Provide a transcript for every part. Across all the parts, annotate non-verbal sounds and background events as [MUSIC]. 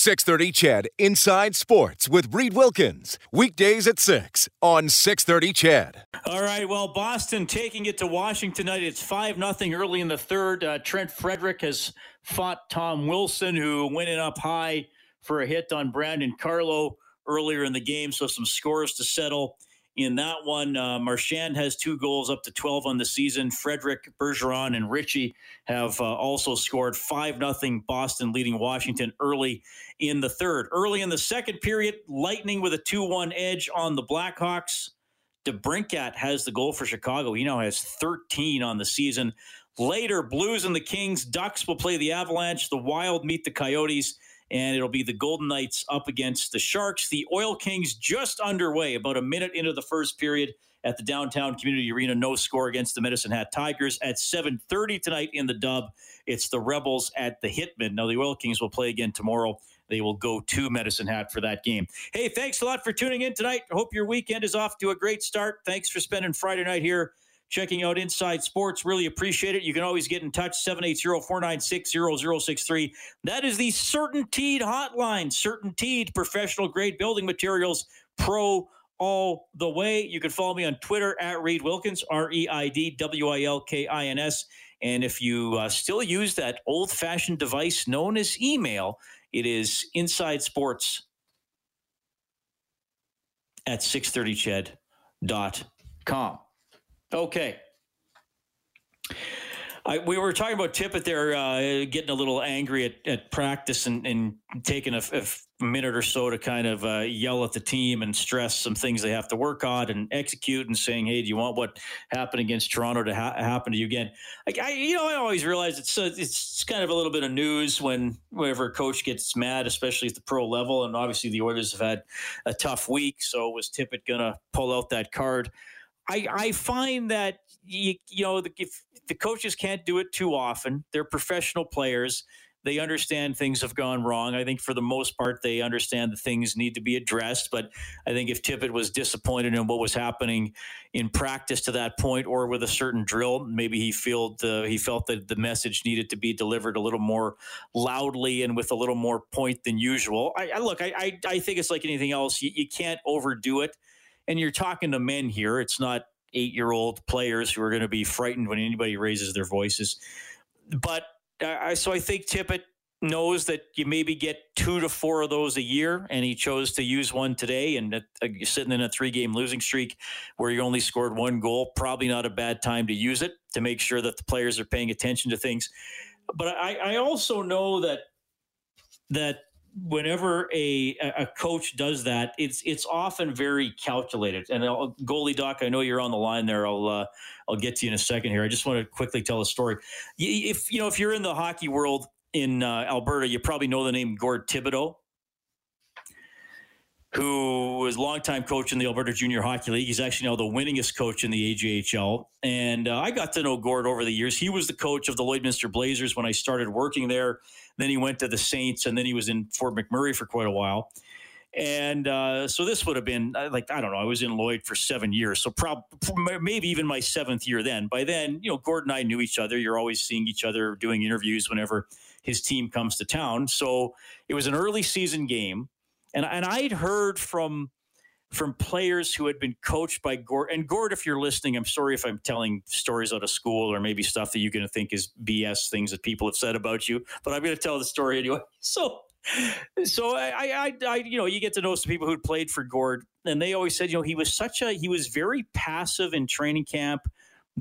630 Ched Inside Sports with Reed Wilkins. Weekdays at 6 on 630 Ched. All right, well, Boston taking it to Washington tonight. It's 5 nothing early in the third. Uh, Trent Frederic has fought Tom Wilson, who went in up high for a hit on Brandon Carlo earlier in the game. So some scores to settle in that one. Uh, Marchand has two goals up to 12 on the season. Frederic, Bergeron, and Ritchie have uh, also scored 5 nothing. Boston leading Washington early in the third. Early in the second period, Lightning with a 2 1 edge on the Blackhawks. DeBrincat has the goal for Chicago. He now has 13 on the season. Later, Blues and the Kings. Ducks will play the Avalanche. The Wild meet the Coyotes. And it'll be the Golden Knights up against the Sharks. The Oil Kings just underway, about a minute into the first period at the downtown community arena. No score against the Medicine Hat Tigers at 7:30 tonight in the Dub. It's the Rebels at the Hitmen. Now the Oil Kings will play again tomorrow. They will go to Medicine Hat for that game. Hey, thanks a lot for tuning in tonight. Hope your weekend is off to a great start. Thanks for spending Friday night here checking out Inside Sports. Really appreciate it. You can always get in touch 780-496-0063. That is the Certainteed hotline. Certainteed professional grade building materials pro all the way. You can follow me on Twitter at Reed Wilkins, R E I D W I L K I N S. And if you uh, still use that old fashioned device known as email, it is inside sports at 630ched.com. Okay. I, we were talking about Tippett there, uh, getting a little angry at, at practice and, and taking a minute or so to kind of uh, yell at the team and stress some things they have to work on and execute, and saying, "Hey, do you want what happened against Toronto to ha- happen to you again?" Like I, you know, I always realize it's uh, it's kind of a little bit of news when whenever a coach gets mad, especially at the pro level, and obviously the Oilers have had a tough week. So was Tippett going to pull out that card? I, I find that you, you know the, if the coaches can't do it too often. They're professional players. They understand things have gone wrong. I think for the most part they understand that things need to be addressed. But I think if Tippett was disappointed in what was happening in practice to that point, or with a certain drill, maybe he felt uh, he felt that the message needed to be delivered a little more loudly and with a little more point than usual. I, I look, I, I I think it's like anything else. You, you can't overdo it and you're talking to men here. It's not eight year old players who are going to be frightened when anybody raises their voices. But uh, so I think Tippett knows that you maybe get two to four of those a year, and he chose to use one today. And uh, you're sitting in a three game losing streak where you only scored one goal, probably not a bad time to use it to make sure that the players are paying attention to things. But I, I also know that that whenever a a coach does that, it's it's often very calculated. And I'll, goalie doc, I know you're on the line there. I'll uh, I'll get to you in a second here. I just want to quickly tell a story. If you know if you're in the hockey world in uh, Alberta, you probably know the name Gord Thibodeau. Who was longtime coach in the Alberta Junior Hockey League? He's actually now the winningest coach in the AJHL. And uh, I got to know Gord over the years. He was the coach of the Lloydminster Blazers when I started working there. Then he went to the Saints, and then he was in Fort McMurray for quite a while. And uh, so this would have been uh, like I don't know. I was in Lloyd for seven years, so prob- maybe even my seventh year. Then by then, you know, Gord and I knew each other. You're always seeing each other doing interviews whenever his team comes to town. So it was an early season game, and and I'd heard from from players who had been coached by Gord. And Gord, if you're listening, I'm sorry if I'm telling stories out of school or maybe stuff that you're going to think is BS things that people have said about you, but I'm going to tell the story anyway. [LAUGHS] So, so I, I, I, you know, you get to know some people who'd played for Gord, and they always said, you know, he was such a, he was very passive in training camp,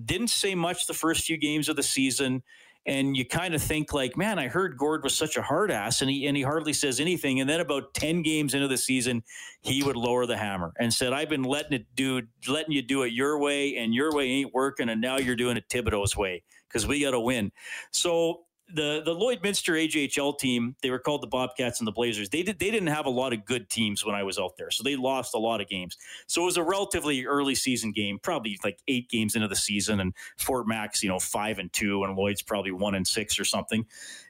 didn't say much the first few games of the season. And you kind of think like, man, I heard Gord was such a hard ass, and he and he hardly says anything. And then about ten games into the season, he would lower the hammer and said, "I've been letting it do, letting you do it your way, and your way ain't working, and now you're doing it Thibodeau's way because we got to win." So the the Lloydminster AJHL team, they were called the Bobcats and the Blazers. They did they didn't have a lot of good teams when I was out there, so they lost a lot of games. So it was a relatively early season game, probably like eight games into the season, and Fort Mac's you know five and two, and Lloyd's probably one and six or something.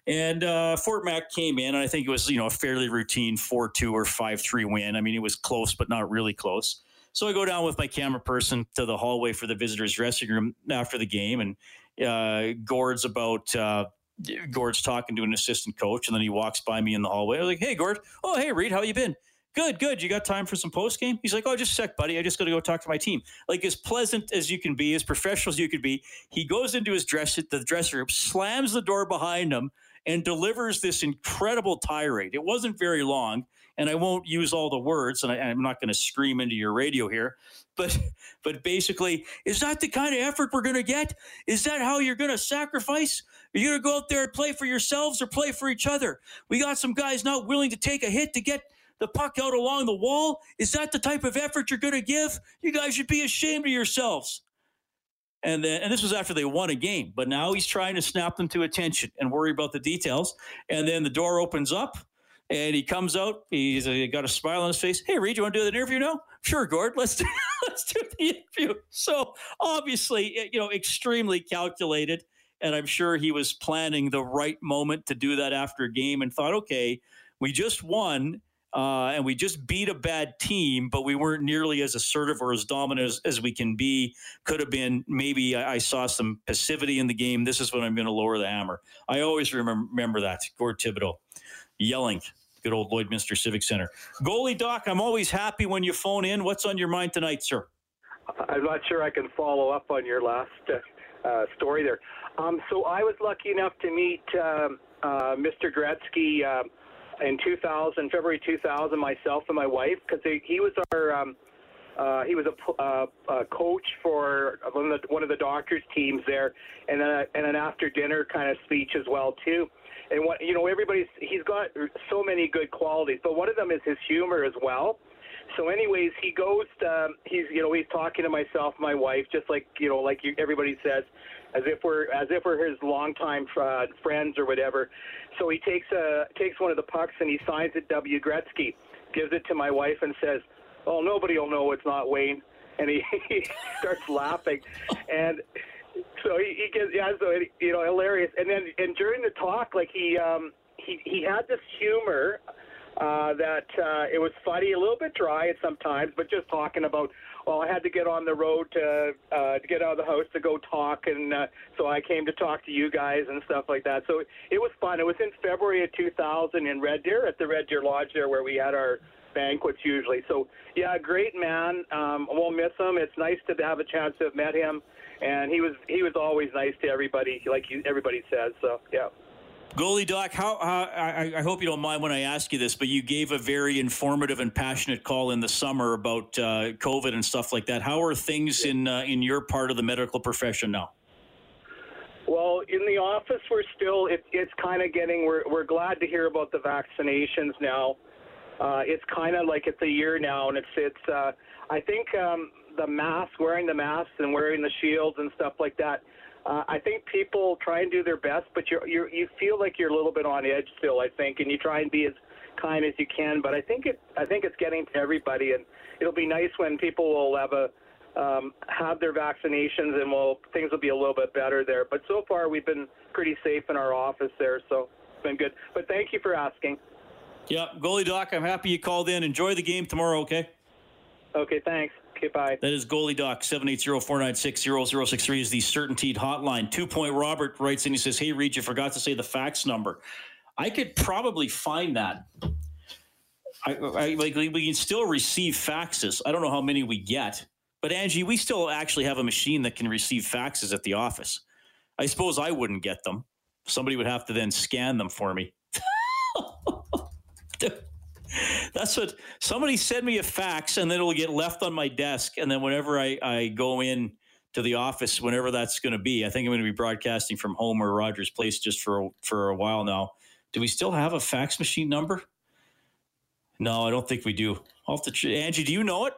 And uh, Fort Mac came in, and I think it was you know a fairly routine four two or five three win. I mean, it was close, but not really close. So I go down with my camera person to the hallway for the visitors' dressing room after the game, and uh, Gord's about. Uh, Gord's talking to an assistant coach, and then he walks by me in the hallway. I was like, "Hey, Gord. Oh, hey, Reed. How you been? Good, good. You got time for some post game?" He's like, "Oh, just a sec, buddy. I just got to go talk to my team." Like as pleasant as you can be, as professional as you could be, he goes into his dress the dressing room, slams the door behind him, and delivers this incredible tirade. It wasn't very long, and I won't use all the words, and I, I'm not going to scream into your radio here, but [LAUGHS] but basically, is that the kind of effort we're going to get? Is that how you're going to sacrifice? Are you going to go out there and play for yourselves or play for each other? We got some guys not willing to take a hit to get the puck out along the wall. Is that the type of effort you're going to give? You guys should be ashamed of yourselves. And then, and this was after they won a game, but now he's trying to snap them to attention and worry about the details. And then the door opens up, and he comes out. He's uh, got a smile on his face. Hey, Reed, you want to do the interview now? Sure, Gord. Let's do, [LAUGHS] let's do the interview. So obviously, you know, extremely calculated and I'm sure he was planning the right moment to do that after a game and thought, okay, we just won. Uh, and we just beat a bad team, but we weren't nearly as assertive or as dominant as, as we can be. Could have been maybe I, I, saw some passivity in the game. This is when I'm going to lower the hammer. I always remember, remember that. Gord Thibodeau yelling, good old Lloyd, Lloydminster Civic Center. Goalie Doc, I'm always happy when you phone in. What's on your mind tonight, sir? I'm not sure I can follow up on your last uh, story there. Um, so I was lucky enough to meet um, uh, Mr. Gretzky uh, in 2000, February 2000, myself and my wife, because he was our um, uh, he was a, uh, a coach for one of, the, one of the doctors' teams there, and then and an after dinner kind of speech as well too. And what you know, everybody's he's got so many good qualities, but one of them is his humor as well. So, anyways, he goes. To, um, he's you know he's talking to myself, my wife, just like you know, like you, everybody says as if we're as if we're his longtime uh, friends or whatever. So he takes a takes one of the pucks and he signs it W Gretzky, gives it to my wife and says, "Oh, nobody will know it's not Wayne." And he, [LAUGHS] he starts laughing, and so he, he gets yeah, so you know hilarious. And then and during the talk, like he um, he he had this humor uh, that uh, it was funny, a little bit dry at sometimes, but just talking about well, I had to get on the road to uh, to get out of the house to go talk, and uh, so I came to talk to you guys and stuff like that. So it was fun. It was in February of 2000 in Red Deer at the Red Deer Lodge there, where we had our banquets usually. So yeah, great man. Um, we'll miss him. It's nice to have a chance to have met him, and he was he was always nice to everybody, like everybody says. So yeah. Goalie Doc, how, how I, I, hope you don't mind when I ask you this, but you gave a very informative and passionate call in the summer about uh, COVID and stuff like that. How are things in uh, in your part of the medical profession now? Well, in the office, we're still it, it's kind of getting. We're we're glad to hear about the vaccinations now. Uh, it's kind of like it's a year now, and it's it's. Uh, I think um, the mask, wearing the masks and wearing the shields and stuff like that uh, I think people try and do their best, but you you you feel like you're a little bit on edge still. I think, and you try and be as kind as you can. But I think it I think it's getting to everybody, and it'll be nice when people will have a um, have their vaccinations, and will things will be a little bit better there. But so far, we've been pretty safe in our office there, so it's been good. But thank you for asking. Yeah, goalie doc, I'm happy you called in. Enjoy the game tomorrow. Okay. Okay. Thanks. Okay, bye. That is goalie doc 780-496-0063 is the CertainTeed hotline. Two point Robert writes in. He says, "Hey Reed, you forgot to say the fax number. I could probably find that. I, I like we can still receive faxes. I don't know how many we get, but Angie, we still actually have a machine that can receive faxes at the office. I suppose I wouldn't get them. Somebody would have to then scan them for me." [LAUGHS] [LAUGHS] That's what somebody send me a fax and then it'll get left on my desk. And then whenever I, I go in to the office, whenever that's going to be, I think I'm going to be broadcasting from home or Rogers Place just for, for a while now. Do we still have a fax machine number? No, I don't think we do. I'll have to, Angie, do you know it?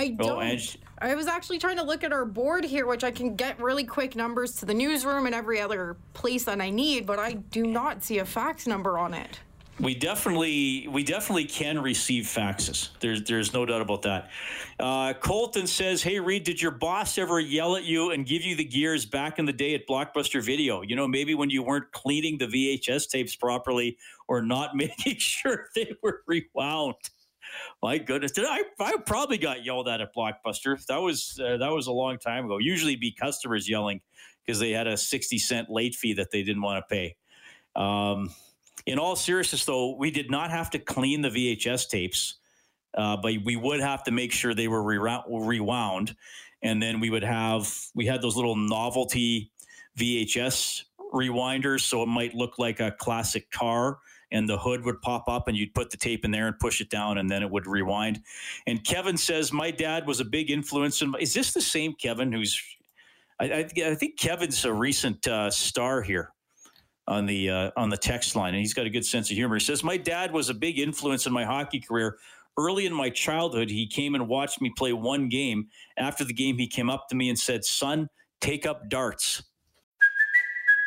I don't. I was actually trying to look at our board here, which I can get really quick numbers to the newsroom and every other place that I need, but I do not see a fax number on it. We definitely, we definitely can receive faxes. There's, there's no doubt about that. Uh, Colton says, "Hey Reed, did your boss ever yell at you and give you the gears back in the day at Blockbuster Video? You know, maybe when you weren't cleaning the VHS tapes properly or not [LAUGHS] making sure they were rewound." My goodness, did I? I probably got yelled at at Blockbuster. That was uh, that was a long time ago. Usually, be customers yelling because they had a sixty cent late fee that they didn't want to pay. Um, in all seriousness, though, we did not have to clean the VHS tapes, uh, but we would have to make sure they were rewound, rewound, and then we would have we had those little novelty VHS rewinders, so it might look like a classic car, and the hood would pop up, and you'd put the tape in there and push it down, and then it would rewind. And Kevin says, "My dad was a big influence." In, is this the same Kevin who's? I, I, I think Kevin's a recent uh, star here on the uh, on the text line, and he's got a good sense of humor. He says, "My dad was a big influence in my hockey career. Early in my childhood, he came and watched me play one game. After the game, he came up to me and said, "Son, take up darts."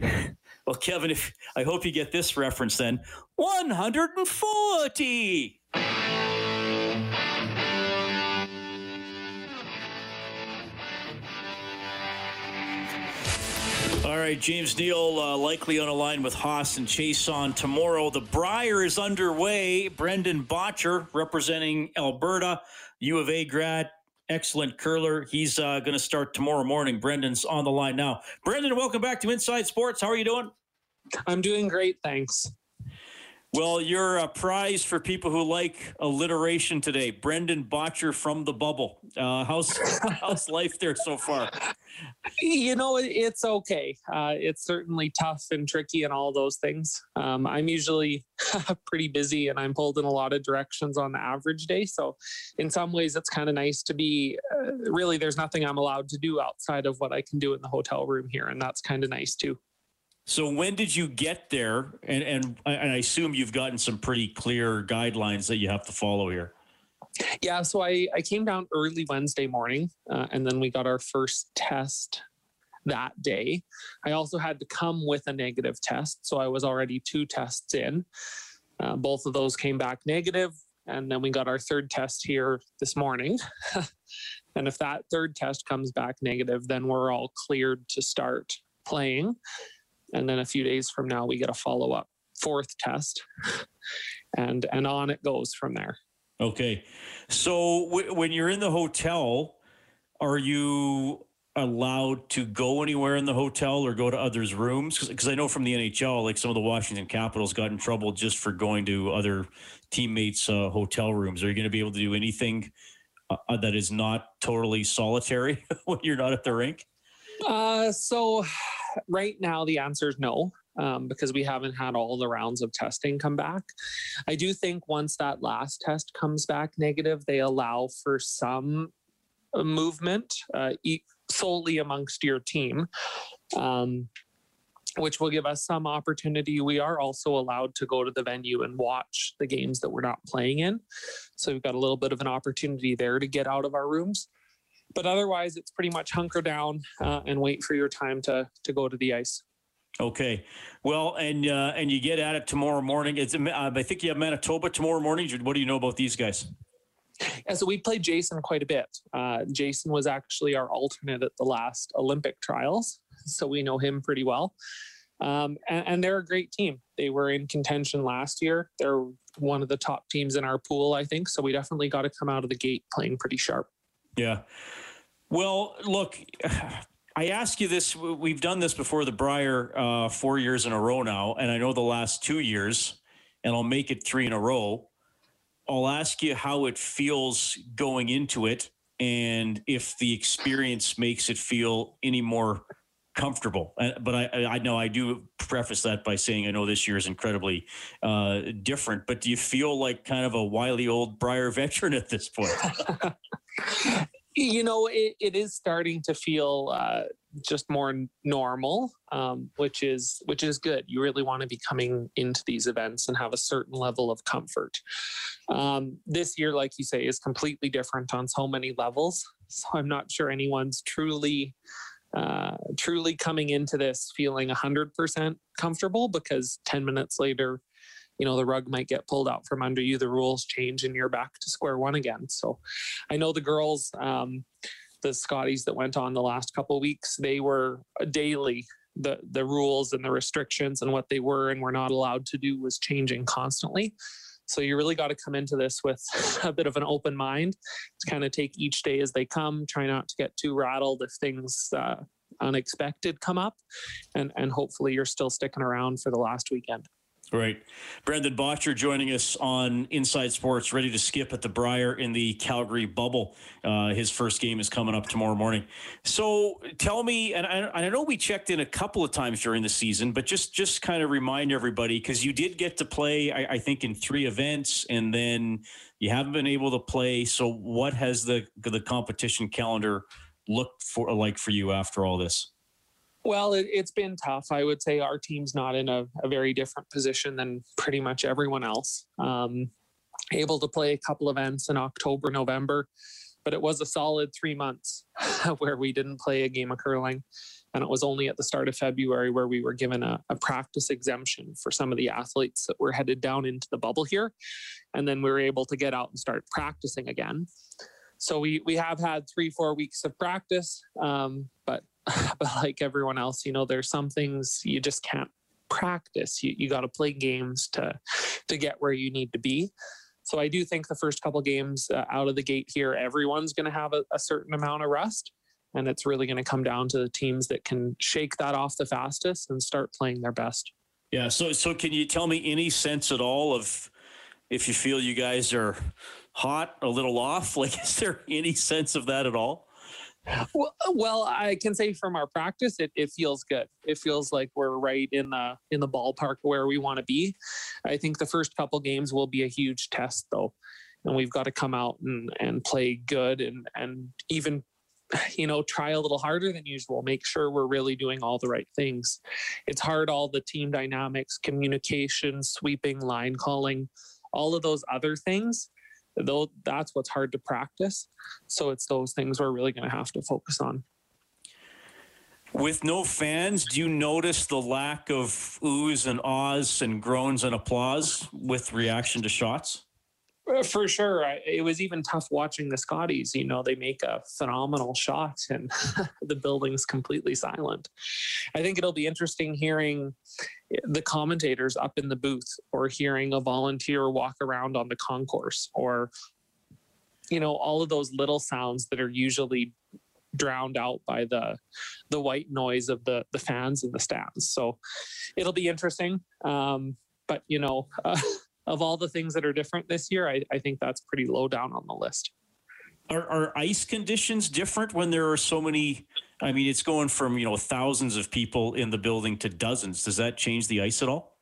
Well, Kevin, if I hope you get this reference, then one hundred and forty. All right, James Neal uh, likely on a line with Haas and Chiasson tomorrow. The Brier is underway. Brendan Bottcher representing Alberta, U of A grad, excellent curler. He's uh, going to start tomorrow morning. Brendan's on the line now. Brendan, welcome back to Inside Sports. How are you doing? I'm doing great, thanks. Well, you're a prize for people who like alliteration today. Brendan Bottcher from the bubble. Uh, how's [LAUGHS] how's life there so far? You know, it's okay. Uh, it's certainly tough and tricky and all those things. Um, I'm usually [LAUGHS] pretty busy and I'm pulled in a lot of directions on the average day. So, in some ways, it's kind of nice to be uh, really, there's nothing I'm allowed to do outside of what I can do in the hotel room here. And that's kind of nice too. So when did you get there? And and I, and I assume you've gotten some pretty clear guidelines that you have to follow here. Yeah, so I, I came down early Wednesday morning, uh, and then we got our first test that day. I also had to come with a negative test, so I was already two tests in. Uh, both of those came back negative, and then we got our third test here this morning. [LAUGHS] and if that third test comes back negative, then we're all cleared to start playing. And then a few days from now, we get a follow up fourth test, [LAUGHS] and and on it goes from there. Okay. So w- when you're in the hotel, are you allowed to go anywhere in the hotel or go to others' rooms? Because I know from the NHL, like some of the Washington Capitals got in trouble just for going to other teammates' uh, hotel rooms. Are you going to be able to do anything uh, uh, that is not totally solitary [LAUGHS] when you're not at the rink? Uh, so right now the answer is no, um, because we haven't had all the rounds of testing come back. I do think once that last test comes back negative, they allow for some uh, movement uh, solely amongst your team. Um, which will give us some opportunity. We are also allowed to go to the venue and watch the games that we're not playing in. So we've got a little bit of an opportunity there to get out of our rooms but otherwise it's pretty much hunker down uh, and wait for your time to to go to the ice Okay. Well, and uh, and you get at it tomorrow morning. It's uh, I think you have Manitoba tomorrow morning. What do you know about these guys? yeah so we played jason quite a bit uh, jason was actually our alternate at the last olympic trials so we know him pretty well um, and, and they're a great team they were in contention last year they're one of the top teams in our pool i think so we definitely got to come out of the gate playing pretty sharp Yeah. Well, look, [SIGHS] I ask you this. We've done this before the Brier uh, four years in a row now, and I know the last two years, and I'll make it three in a row. I'll ask you how it feels going into it and if the experience makes it feel any more comfortable. Uh, but I, I know I do preface that by saying I know this year is incredibly uh, different. But do you feel like kind of a wily old Brier [LAUGHS] veteran at this point? [LAUGHS] you know, it, it is starting to feel uh, just more normal, um, which is which is good. You really want to be coming into these events and have a certain level of comfort. Um, this year, like you say, is completely different on so many levels. So I'm not sure anyone's truly uh, truly coming into this feeling 100% comfortable because 10 minutes later, you know, the rug might get pulled out from under you, the rules change, and you're back to square one again. So I know the girls, um, the Scotties that went on the last couple weeks, they were daily. The, the rules and the restrictions and what they were and were not allowed to do was changing constantly. So you really got to come into this with [LAUGHS] a bit of an open mind to kind of take each day as they come. Try not to get too rattled if things uh, unexpected come up, and and hopefully you're still sticking around for the last weekend. Right. Brandon Bottcher joining us on Inside Sports, ready to skip at the Brier in the Calgary bubble. Uh, his first game is coming up tomorrow morning. So tell me, and I, I, know we checked in a couple of times during the season, but just just kind of remind everybody because you did get to play, I, I, think, in three events, and then you haven't been able to play. So what has the the competition calendar looked for like for you after all this? Well, it, has been tough. I would say our team's not in a, a very different position than pretty much everyone else. Um, able to play a couple events in October, November, but it was a solid three months [LAUGHS] where we didn't play a game of curling. And it was only at the start of February where we were given a, a practice exemption for some of the athletes that were headed down into the bubble here. And then we were able to get out and start practicing again. So we we have had three four weeks of practice, um, but [LAUGHS] but like everyone else, you know, there's some things you just can't practice. You you got to play games to to get where you need to be. So I do think the first couple games uh, out of the gate here, everyone's going to have a, a certain amount of rust, and it's really going to come down to the teams that can shake that off the fastest and start playing their best. Yeah. So so can you tell me any sense at all of if you feel you guys are hot, a little off? [LAUGHS] Like, is there any sense of that at all? Well, uh, well, I can say from our practice, it, it feels good. It feels like we're right in the in the ballpark where we want to be. I think the first couple games will be a huge test, though, and we've got to come out and and play good and and even you know try a little harder than usual make sure we're really doing all the right things it's hard all the team dynamics communication sweeping line calling all of those other things though that's what's hard to practice. So it's those things we're really going to have to focus on. With no fans, do you notice the lack of oohs and ahs and groans and applause with reaction to shots? For sure. I, it was even tough watching the Scotties. You know, they make a phenomenal shot and [LAUGHS] the building's completely silent. I think it'll be interesting hearing the commentators up in the booth or hearing a volunteer walk around on the concourse or you know all of those little sounds that are usually drowned out by the the white noise of the the fans in the stands so it'll be interesting um, but you know [LAUGHS] uh, of all the things that are different this year I, I think that's pretty low down on the list are, are ice conditions different when there are so many I mean, it's going from, you know, thousands of people in the building to dozens. Does that change the ice at all?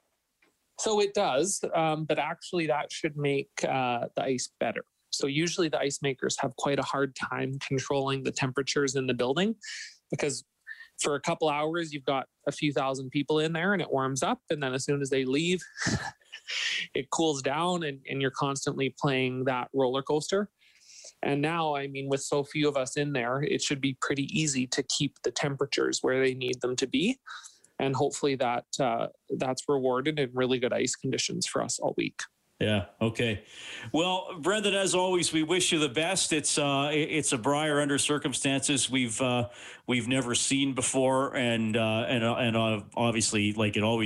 So it does, um, but actually, that should make uh, the ice better. So usually, the ice makers have quite a hard time controlling the temperatures in the building because for a couple hours, you've got a few thousand people in there and it warms up. And then as soon as they leave, [LAUGHS] [LAUGHS] it cools down and, and you're constantly playing that roller coaster. And now, I mean, with so few of us in there, it should be pretty easy to keep the temperatures where they need them to be. And hopefully that uh, that's rewarded in really good ice conditions for us all week. Yeah. Okay. Well, Brendan, as always, we wish you the best. It's uh, it's a Brier under circumstances we've uh, we've never seen before, and uh, and uh, and uh, obviously, like it always.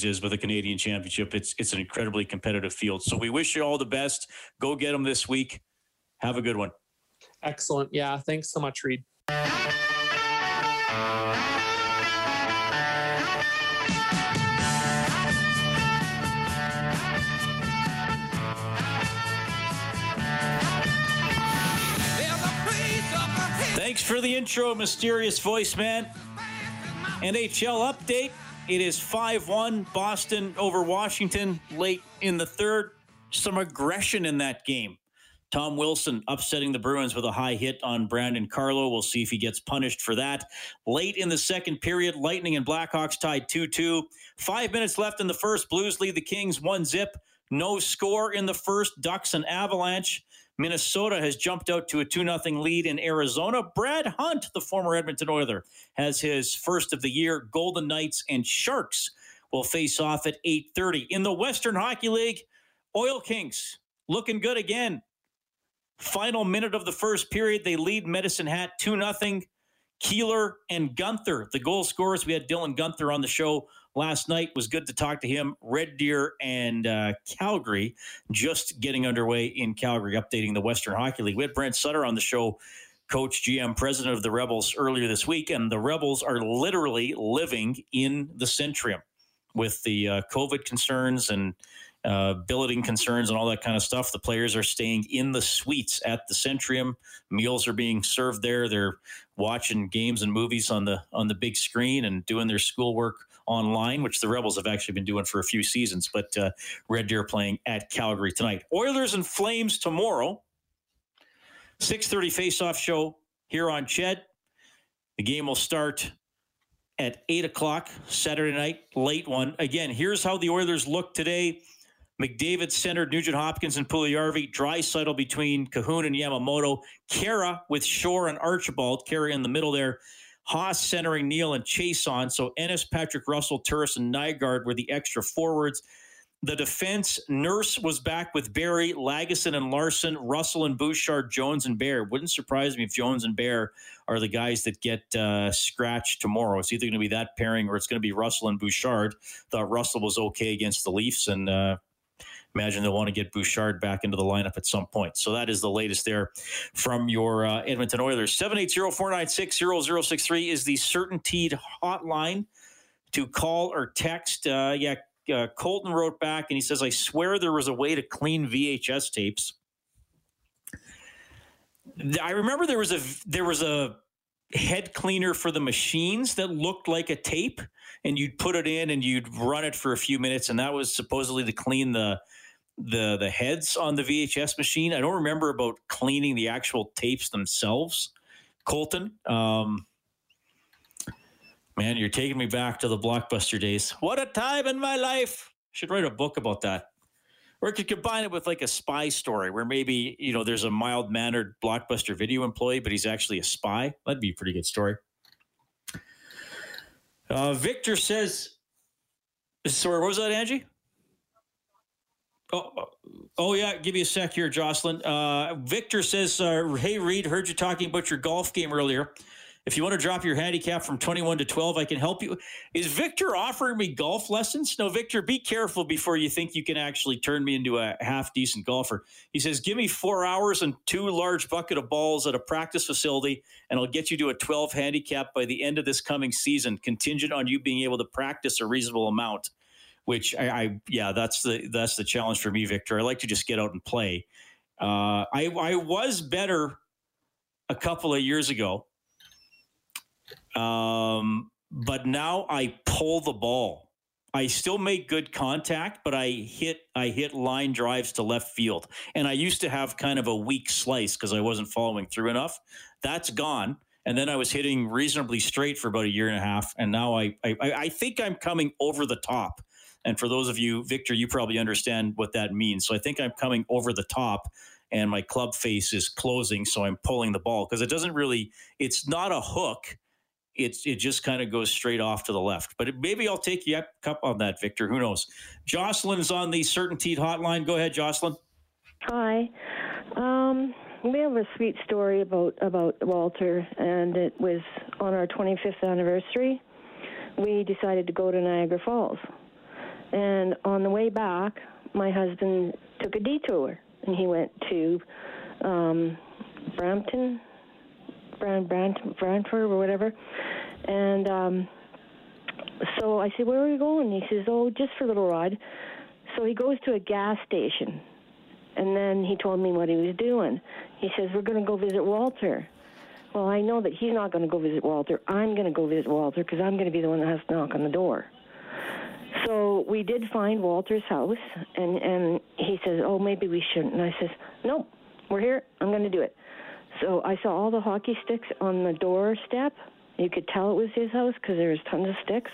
Is with the Canadian Championship. It's it's an incredibly competitive field. So we wish you all the best. Go get them this week. Have a good one. Excellent. Yeah. Thanks so much, Reed. Thanks for the intro, mysterious voice man. NHL update. It is 5 1 Boston over Washington late in the third. Some aggression in that game. Tom Wilson upsetting the Bruins with a high hit on Brandon Carlo. We'll see if he gets punished for that. Late in the second period, Lightning and Blackhawks tied 2 2. Five minutes left in the first. Blues lead the Kings 1 zip. No score in the first. Ducks and Avalanche. Minnesota has jumped out to a 2 0 lead in Arizona. Brad Hunt, the former Edmonton Oiler, has his first of the year. Golden Knights and Sharks will face off at 8:30 in the Western Hockey League. Oil Kings looking good again. Final minute of the first period, they lead Medicine Hat 2 0. Keeler and Guenther, the goal scorers. We had Dylan Guenther on the show last night. Was good to talk to him. Red Deer and uh, Calgary just getting underway in Calgary, updating the Western Hockey League. We had Brent Sutter on the show, coach, GM, president of the Rebels earlier this week, and the Rebels are literally living in the Centrium with the uh, COVID concerns and uh, billeting concerns and all that kind of stuff. The players are staying in the suites at the Centrium. Meals are being served there. They're watching games and movies on the on the big screen and doing their schoolwork online, which the Rebels have actually been doing for a few seasons. But uh, Red Deer playing at Calgary tonight. Oilers and Flames tomorrow. 6:30 face-off show here on Ched. The game will start at eight o'clock Saturday night, late one. Again, here's how the Oilers look today. McDavid centered Nugent Hopkins and Puljujarvi. Draisaitl between Kahun and Yamamoto. Khaira with Shore and Archibald. Khaira in the middle there. Haas centering Neal and Chiasson. So Ennis, Patrick Russell, Turris, and Nygard were the extra forwards. The defense, Nurse was back with Barrie, Lagesson and Larsson, Russell and Bouchard, Jones and Bear. Wouldn't surprise me if Jones and Bear are the guys that get uh, scratched tomorrow. It's either going to be that pairing or it's going to be Russell and Bouchard. Thought Russell was okay against the Leafs, and uh, imagine they'll want to get Bouchard back into the lineup at some point. So that is the latest there from your uh, Edmonton Oilers. 780-496-0063 is the certainteed hotline to call or text. Uh, yeah, uh, Colton wrote back and he says, I swear there was a way to clean VHS tapes. I remember there was a there was a head cleaner for the machines that looked like a tape and you'd put it in and you'd run it for a few minutes and that was supposedly to clean the the the heads on the VHS machine. I don't remember about cleaning the actual tapes themselves. Colton, um, man, you're taking me back to the blockbuster days. What a time in my life! Should write a book about that. Or you could combine it with like a spy story where maybe, you know, there's a mild mannered blockbuster video employee, but he's actually a spy. That'd be a pretty good story. Uh, Victor says, sorry, what was that, Angie? Oh, oh yeah. Give me a sec here, Jocelyn. Uh, Victor says, uh, "Hey Reed, heard you talking about your golf game earlier. If you want to drop your handicap from 21 to 12, I can help you." Is Victor offering me golf lessons? No, Victor, be careful before you think you can actually turn me into a half decent golfer. He says, "Give me four hours and two large bucket of balls at a practice facility, and I'll get you to a 12 handicap by the end of this coming season, contingent on you being able to practice a reasonable amount." Which I, I, yeah that's the that's the challenge for me victor. I like to just get out and play. Uh, i i was better a couple of years ago um, but now i pull the ball. I still make good contact but i hit i hit line drives to left field. And i used to have kind of a weak slice because i wasn't following through enough. That's gone. And then I was hitting reasonably straight for about a year and a half, and now I I, I think I'm coming over the top. And for those of you, Victor, you probably understand what that means. So I think I'm coming over the top and my club face is closing. So I'm pulling the ball because it doesn't really, it's not a hook. it's it just kind of goes straight off to the left. But it, maybe I'll take you up on that, Victor. Who knows? Jocelyn is on the Certainteed hotline. Go ahead, Jocelyn. Hi. Um, we have a sweet story about about Walter, and it was on our 25th anniversary. We decided to go to Niagara Falls, and on the way back, my husband took a detour, and he went to um, Brampton, Brand, Brand, Brantford or whatever, and um, so I said, "Where are we going?" He says, "Oh, just for a little ride." So he goes to a gas station and then he told me what he was doing. He says, We're going to go visit Walter. Well, I know that he's not going to go visit Walter. I'm going to go visit Walter because I'm going to be the one that has to knock on the door. So we did find Walter's house, and, and he says, Oh, maybe we shouldn't. And I says, Nope, we're here. I'm going to do it. So I saw all the hockey sticks on the doorstep. You could tell it was his house because there was tons of sticks.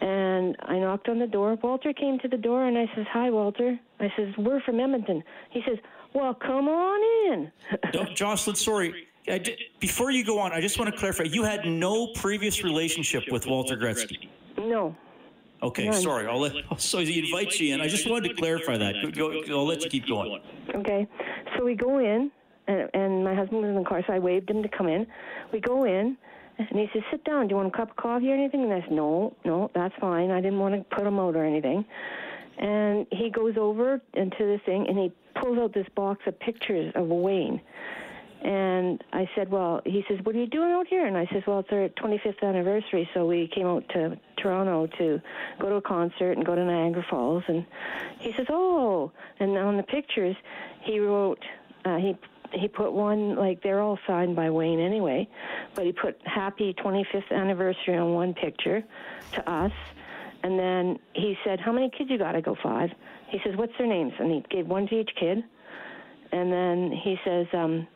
And I knocked on the door. Walter came to the door, and I says, "Hi, Walter." I says, "We're from Edmonton." He says, "Well, come on in." [LAUGHS] Jocelyn, sorry. before you go on, I just want to clarify. You had no previous relationship with Walter Gretzky. No. Okay, None. sorry. I'll let. [LAUGHS] So he invites you in. I just wanted to clarify that. Go, go, I'll let you keep going. Okay, so we go in, and, and my husband was in the car, so I waved him to come in. We go in, and he says, "Sit down. Do you want a cup of coffee or anything?" And I said, "No, no, that's fine. I didn't want to put him out or anything." And he goes over into the thing and he pulls out this box of pictures of Wayne. And I said, "Well," he says, "What are you doing out here?" And I says, "Well, it's our 25th anniversary, so we came out to Toronto to go to a concert and go to Niagara Falls." And he says, "Oh!" And on the pictures, he wrote, uh, he he put one like they're all signed by Wayne anyway, but he put happy 25th anniversary on one picture to us, and then he said, "How many kids you got?" I go five. He says, "What's their names?" And he gave one to each kid, and then he says, um,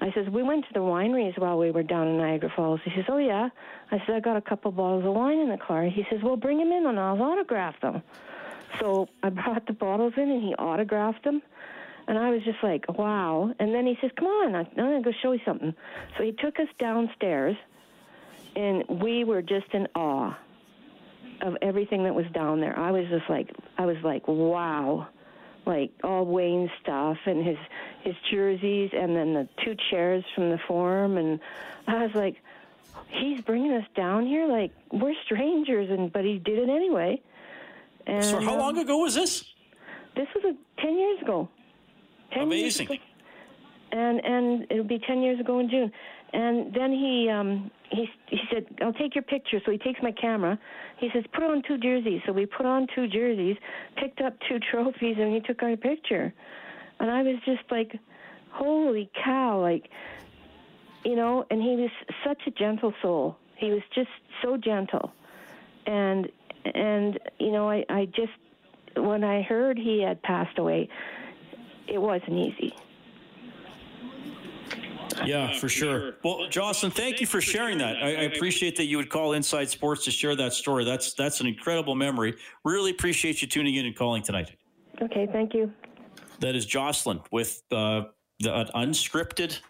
"I says we went to the wineries while we were down in Niagara Falls." He says, "Oh yeah." I said, "I got a couple bottles of wine in the car." He says, "Well, bring them in and I'll autograph them." So I brought the bottles in and he autographed them. And I was just like, wow. And then he says, come on, I'm going to go show you something. So he took us downstairs, and we were just in awe of everything that was down there. I was just like, I was like, wow. Like all Wayne's stuff and his his jerseys, and then the two chairs from the forum, and I was like, he's bringing us down here like we're strangers, and but he did it anyway. And, so how long um, ago was this? This was a, ten years ago. Ten Amazing. Years ago. And and it'll be ten years ago in June. And then he um he he said, "I'll take your picture." So he takes my camera. He says, "Put on two jerseys." So we put on two jerseys, picked up two [LAUGHS] trophies, and he took our picture. And I was just like, "Holy cow!" Like, you know. And he was such a gentle soul. He was just so gentle, and and you know, I I just when I heard he had passed away, it wasn't easy. Yeah, for sure. Well, Jocelyn, thank you for sharing that. I, I, appreciate that you would call Inside Sports to share that story. That's that's an incredible memory. Really appreciate you tuning in and calling tonight. Okay, thank you. That is Jocelyn with uh, the unscripted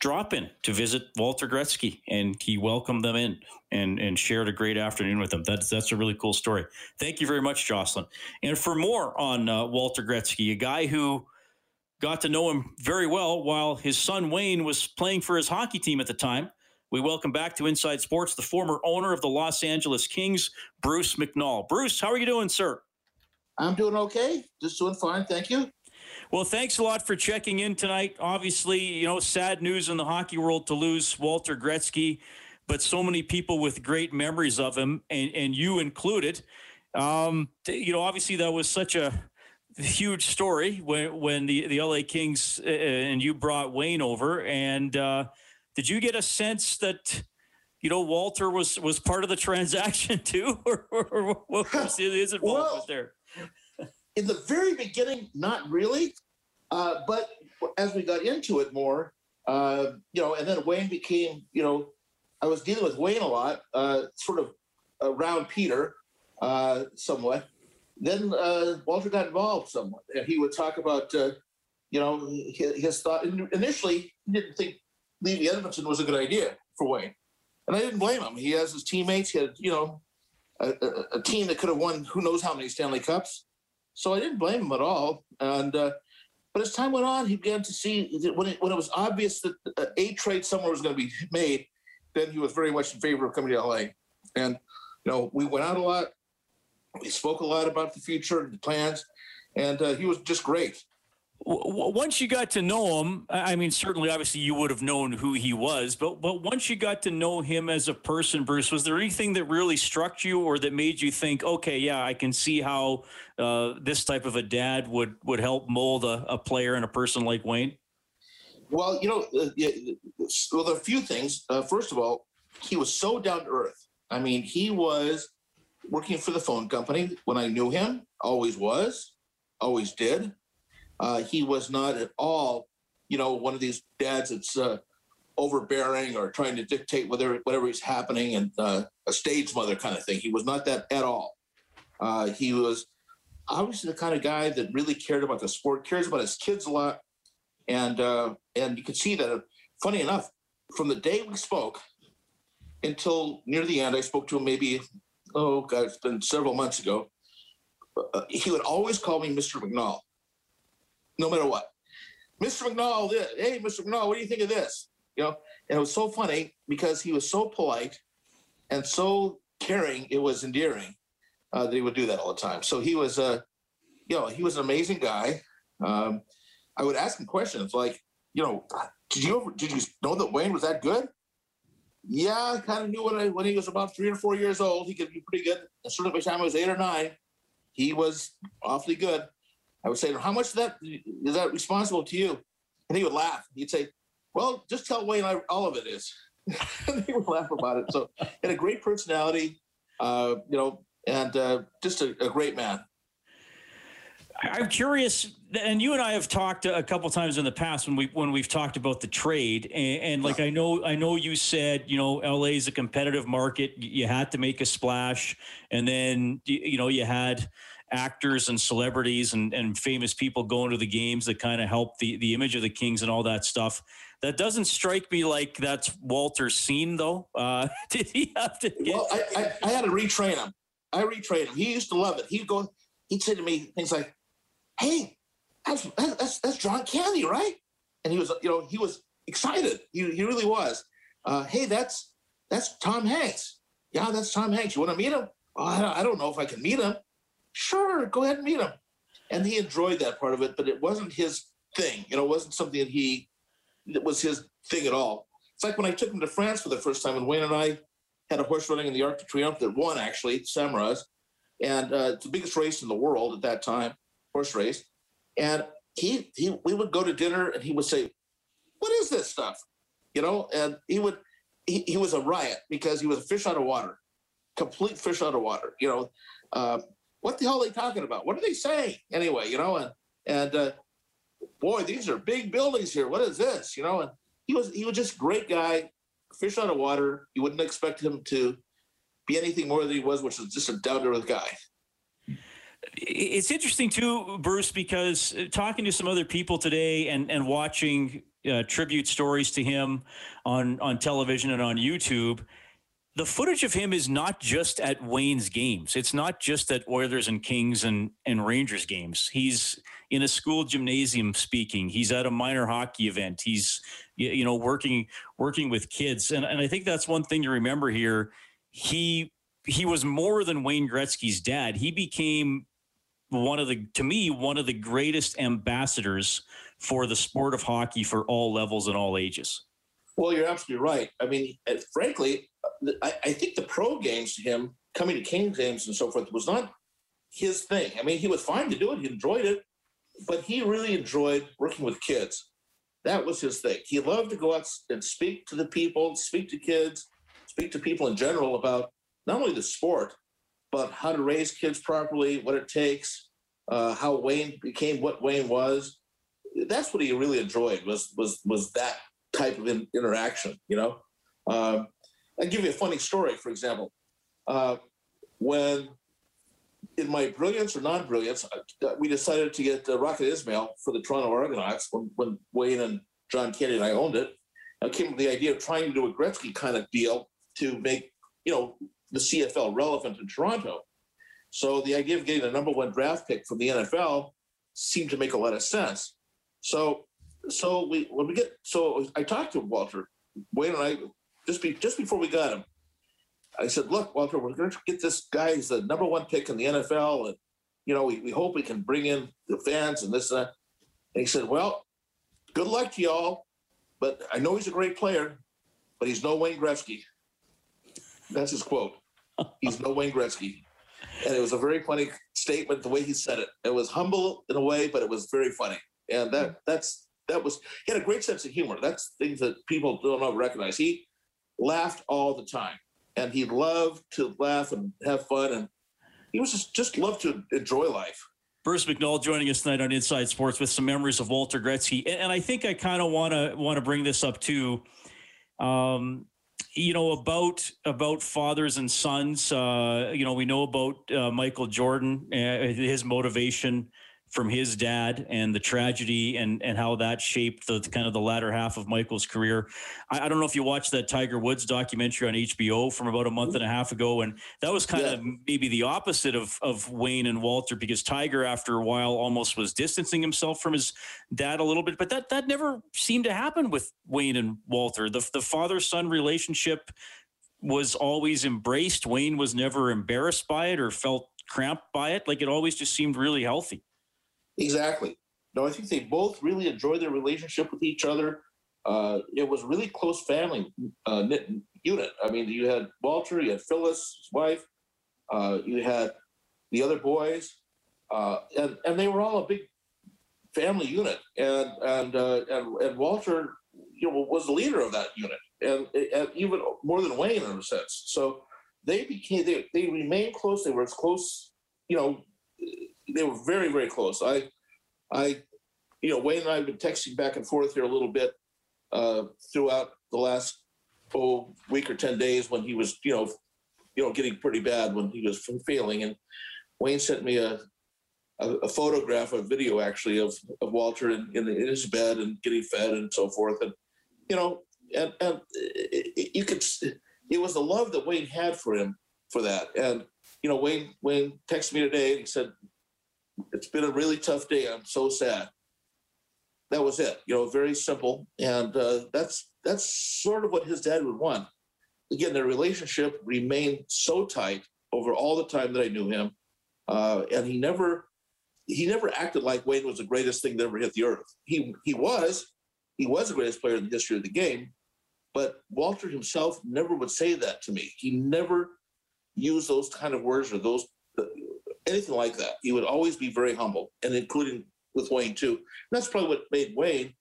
drop in to visit Walter Gretzky, and he welcomed them in and and shared a great afternoon with them. That's that's a really cool story. Thank you very much, Jocelyn. And for more on uh, Walter Gretzky, a guy who got to know him very well while his son Wayne was playing for his hockey team at the time. We welcome back to Inside Sports the former owner of the Los Angeles Kings, Bruce McNall. Bruce, how are you doing, sir? I'm doing okay. Just doing fine. Thank you. Well, thanks a lot for checking in tonight. Obviously, you know, sad news in the hockey world to lose Walter Gretzky, but so many people with great memories of him, and, and you included. Um, you know, obviously, that was such a huge story when when the the LA Kings uh, and you brought Wayne over. And uh, did you get a sense that? You know, Walter was was part of the [LAUGHS] transaction too, [LAUGHS] or, or what was [LAUGHS] his involvement well, there? In the very beginning, not really, uh, but as we got into it more, uh, you know, and then Wayne became, you know, I was dealing with Wayne a lot, uh, sort of around Peter, uh, somewhat, then uh, Walter got involved somewhat, and he would talk about, uh, you know, his, his, thought. Initially, he didn't think leaving Edmonton was a good idea for Wayne, and I didn't blame him. He has his teammates. He had you know a, a, a team that could have won who knows how many Stanley Cups. So I didn't blame him at all. And uh, but as time went on, he began to see that when it, when it was obvious that a trade somewhere was going to be made, then he was very much in favor of coming to LA. And you know, we went out a lot. We spoke a lot about the future and the plans, and uh, he was just great once you got to know him, I mean, certainly, obviously, you would have known who he was, but but once you got to know him as a person, Bruce, was there anything that really struck you, or that made you think, okay, yeah, I can see how uh, this type of a dad would would help mold a, a player and a person like Wayne? Well, you know, uh, yeah, well, there are a few things. Uh, first of all, he was so down to earth. I mean, he was working for the phone company when I knew him. Always was, always did uh, he was not at all, you know, one of these dads that's uh, overbearing or trying to dictate whatever whatever is happening and uh, a stage mother kind of thing. He was not that at all. Uh, he was obviously the kind of guy that really cared about the sport, cares about his kids a lot, and uh, and you could see that. Funny enough, from the day we spoke until near the end, I spoke to him maybe oh god, it's been several months ago. Uh, he would always call me Mr. McNall no matter what. Mr. McNall, hey, Mr. McNall, what do you think of this? You know, and it was so funny because he was so polite and so caring. It was endearing uh, that he would do that all the time. So he was a, uh, you know, he was an amazing guy. Um, I would ask him questions like, you know, did you ever, did you know that Wayne was that good? Yeah, I kind of knew when I, when he was about three or four years old, he could be pretty good. And certainly by the time I was eight or nine, he was awfully good. I would say, how much of that is that responsible to you? And he would laugh. He'd say, well, just tell Wayne I, all of it is. [LAUGHS] and he would laugh about it. So he had a great personality, uh, you know, and uh, just a, a great man. I'm curious, and you and I have talked a couple times in the past when we when we've talked about the trade, and, and, like I know I know you said you know LA is a competitive market. You had to make a splash, and then you know you had actors and celebrities and, and famous people going to the games that kind of help the, the image of the Kings and all that stuff. That doesn't strike me like that's Walter's scene, though. Uh, [LAUGHS] did he have to? Get- well, I, I, I, had to retrain him. I retrained him. He used to love it. He'd go. He'd say to me things like, "Hey, that's that's that's John Candy, right?" And he was, you know, he was excited. He, he really was. Uh, hey, that's that's Tom Hanks. Yeah, that's Tom Hanks. You want to meet him? Oh, I, don't, I don't know if I can meet him sure, go ahead and meet him. And he enjoyed that part of it, but it wasn't his thing. You know, it wasn't something that he that was his thing at all. It's like when I took him to France for the first time, and Wayne and I had a horse running in the Arc de Triomphe that won actually, Saumarez, and uh, it's the biggest race in the world at that time, horse race. And he he we would go to dinner, and he would say, "What is this stuff?" You know, and he would he, he was a riot because he was a fish out of water, complete fish out of water. You know, uh, what the hell are they talking about? What are they saying anyway? You know, and and uh, boy, these are big buildings here. What is this? You know, and he was he was just great guy, fish out of water. You wouldn't expect him to be anything more than he was, which was just a down to earth guy. It's interesting too, Bruce, because uh, talking to some other people today and and watching uh, tribute stories to him on on television and on YouTube the footage of him is not just at Wayne's games. It's not just at Oilers and Kings and, and Rangers games. He's in a school gymnasium speaking. He's at a minor hockey event. He's you know working working with kids. And and I think that's one thing to remember here. He he was more than Wayne Gretzky's dad. He became one of the to me one of the greatest ambassadors for the sport of hockey for all levels and all ages. Well, you're absolutely right. I mean, frankly, I, I think the pro games to him, coming to Kings games and so forth, was not his thing. I mean, he was fine to do it. He enjoyed it, but he really enjoyed working with kids. That was his thing. He loved to go out and speak to the people, speak to kids, speak to people in general about not only the sport, but how to raise kids properly, what it takes, uh, how Wayne became what Wayne was. That's what he really enjoyed was was was that type of in, interaction. You know, um, I'll give you a funny story, for example. Uh, when in my brilliance or non-brilliance, uh, we decided to get uh, Rocket Ismail for the Toronto Argonauts when, when Wayne and John Candy and I owned it. I came up with the idea of trying to do a Gretzky kind of deal to make you know the CFL relevant in Toronto. So the idea of getting the number one draft pick from the NFL seemed to make a lot of sense. So so we when we get so I talked to Walter Wayne and I just be just before we got him. I said, "Look, Walter, we're going to get this guy. He's the number one pick in the NFL, and you know we, we hope we can bring in the fans and this and that." And he said, "Well, good luck to y'all, but I know he's a great player, but he's no Wayne Gretzky." That's his quote. He's no Wayne Gretzky. And it was a very funny statement the way he said it. It was humble in a way, but it was very funny. And that that's that was he had a great sense of humor. That's things that people don't recognize. He laughed all the time. And he loved to laugh and have fun and he was just just loved to enjoy life. Bruce McNall joining us tonight on Inside Sports with some memories of Walter Gretzky, and, and I think I kind of want to want to bring this up too. Um, you know about about fathers and sons. Uh, you know we know about uh, Michael Jordan, uh, his motivation from his dad and the tragedy and and how that shaped the kind of the latter half of Michael's career. I, I, don't know if you watched that Tiger Woods documentary on HBO from about a month and a half ago, and that was kind yeah. of maybe the opposite of of Wayne and Walter because Tiger after a while almost was distancing himself from his dad a little bit, but that that never seemed to happen with Wayne and Walter. The the father son relationship was always embraced. Wayne was never embarrassed by it or felt cramped by it. Like it always just seemed really healthy. Exactly. No, I think they both really enjoyed their relationship with each other. Uh, it was really close family uh, unit. I mean, you had Walter, you had Phyllis, his wife, uh, you had the other boys, uh, and and they were all a big family unit. And and uh, and, and Walter, you know, was the leader of that unit, and, and even more than Wayne in a sense. So they became they they remained close. They were as close, you know, they were very, very close. I, I, you know, Wayne and I have been texting back and forth here a little bit uh, throughout the last oh week or ten days when he was, you know, you know, getting pretty bad when he was failing. And Wayne sent me a a, a photograph, a video actually of of Walter in, in, in, his bed and getting fed and so forth. And you know, and and it, you could, it was the love that Wayne had for him for that. And you know, Wayne Wayne texted me today and said, it's been a really tough day. I'm so sad. That was it. You know, very simple, and uh, that's that's sort of what his dad would want. Again, their relationship remained so tight over all the time that I knew him, uh, and he never he never acted like Wayne was the greatest thing that ever hit the earth. He he was he was the greatest player in the history of the game, but Walter himself never would say that to me. He never used those kind of words or those anything like that. He would always be very humble, and including with Wayne too. And that's probably what made Wayne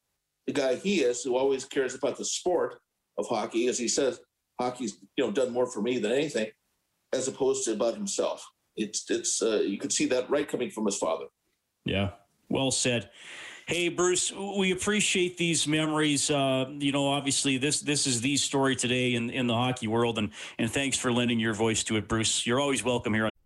the guy he is, who always cares about the sport of hockey, as he says, hockey's you know done more for me than anything, as opposed to about himself. It's it's uh, you could see that right coming from his father. Yeah, well said. Hey Bruce, we appreciate these memories. Uh, you know, obviously this this is the story today in in the hockey world, and and thanks for lending your voice to it, Bruce. You're always welcome here.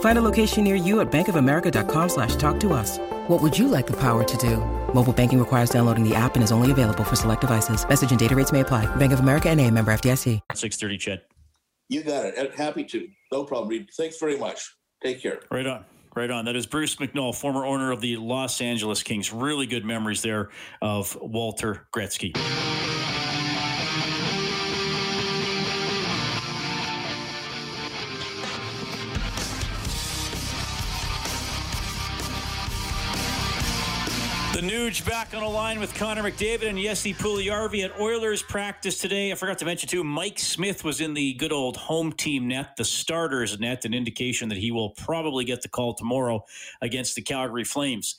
Find a location near you at bankofamerica.com slash talk to us. What would you like the power to do? Mobile banking requires downloading the app and is only available for select devices. Message and data rates may apply. Bank of America and a member FDIC. 630 CHED. You got it. Happy to. No problem, Reid. Thanks very much. Take care. Right on. Right on. That is Bruce McNall, former owner of the Los Angeles Kings. Really good memories there of Walter Gretzky. Back on the line with Connor McDavid and Jesse Puljujarvi at Oilers practice today. I forgot to mention too, Mike Smith was in the good old home team net, the starters net, an indication that he will probably get the call tomorrow against the Calgary Flames.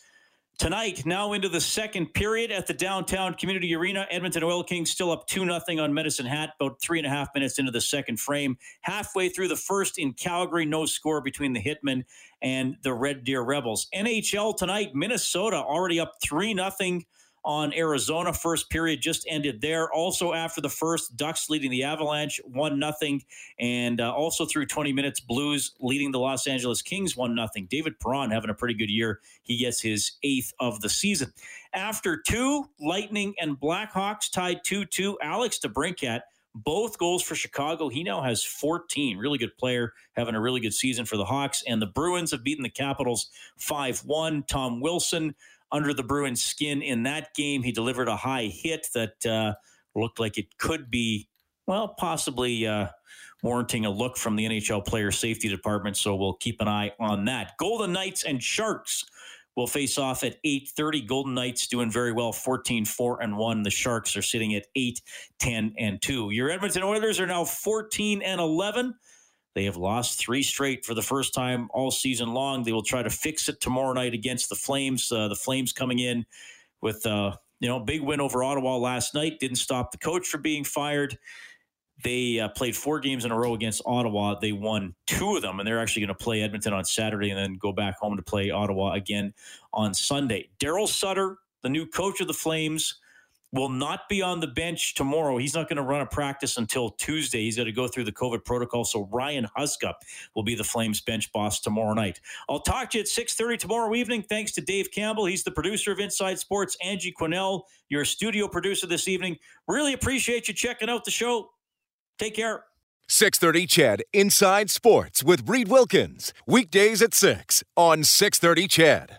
Tonight, now into the second period at the downtown community arena, Edmonton Oil Kings still up 2 0 on Medicine Hat, about three and a half minutes into the second frame. Halfway through the first in Calgary, no score between the Hitmen and the Red Deer Rebels. NHL tonight, Minnesota already up 3 0 on Arizona. First period just ended there. Also after the first, Ducks leading the Avalanche one nothing, and uh, also through 20 minutes, Blues leading the Los Angeles Kings one nothing. David Perron having a pretty good year. He gets his eighth of the season. After two, Lightning and Blackhawks tied 2 2. Alex DeBrincat both goals for Chicago. He now has 14. Really good player, having a really good season for the Hawks. And the Bruins have beaten the Capitals 5 1. Tom Wilson under the Bruins' skin in that game. He delivered a high hit that uh, looked like it could be, well, possibly uh, warranting a look from the NHL player safety department. So we'll keep an eye on that. Golden Knights and Sharks will face off at 8.30 golden knights doing very well 14 4 and 1 the sharks are sitting at 8 10 and 2 your edmonton oilers are now 14 and 11 they have lost three straight for the first time all season long. They will try to fix it tomorrow night against the flames. Uh, the flames coming in with uh, you know big win over ottawa last night. Didn't stop the coach from being fired they uh, played four games in a row against Ottawa. They won two of them, and they're actually going to play Edmonton on Saturday and then go back home to play Ottawa again on Sunday. Daryl Sutter, the new coach of the Flames, will not be on the bench tomorrow. He's not going to run a practice until Tuesday. He's got to go through the COVID protocol. So Ryan Huska will be the Flames bench boss tomorrow night. I'll talk to you at 6.30 tomorrow evening. Thanks to Dave Campbell. He's the producer of Inside Sports. Angie Quinnell, your studio producer this evening. Really appreciate you checking out the show. Take care. 630 CHED Inside Sports with Reid Wilkins. Weekdays at 6 on 630 CHED.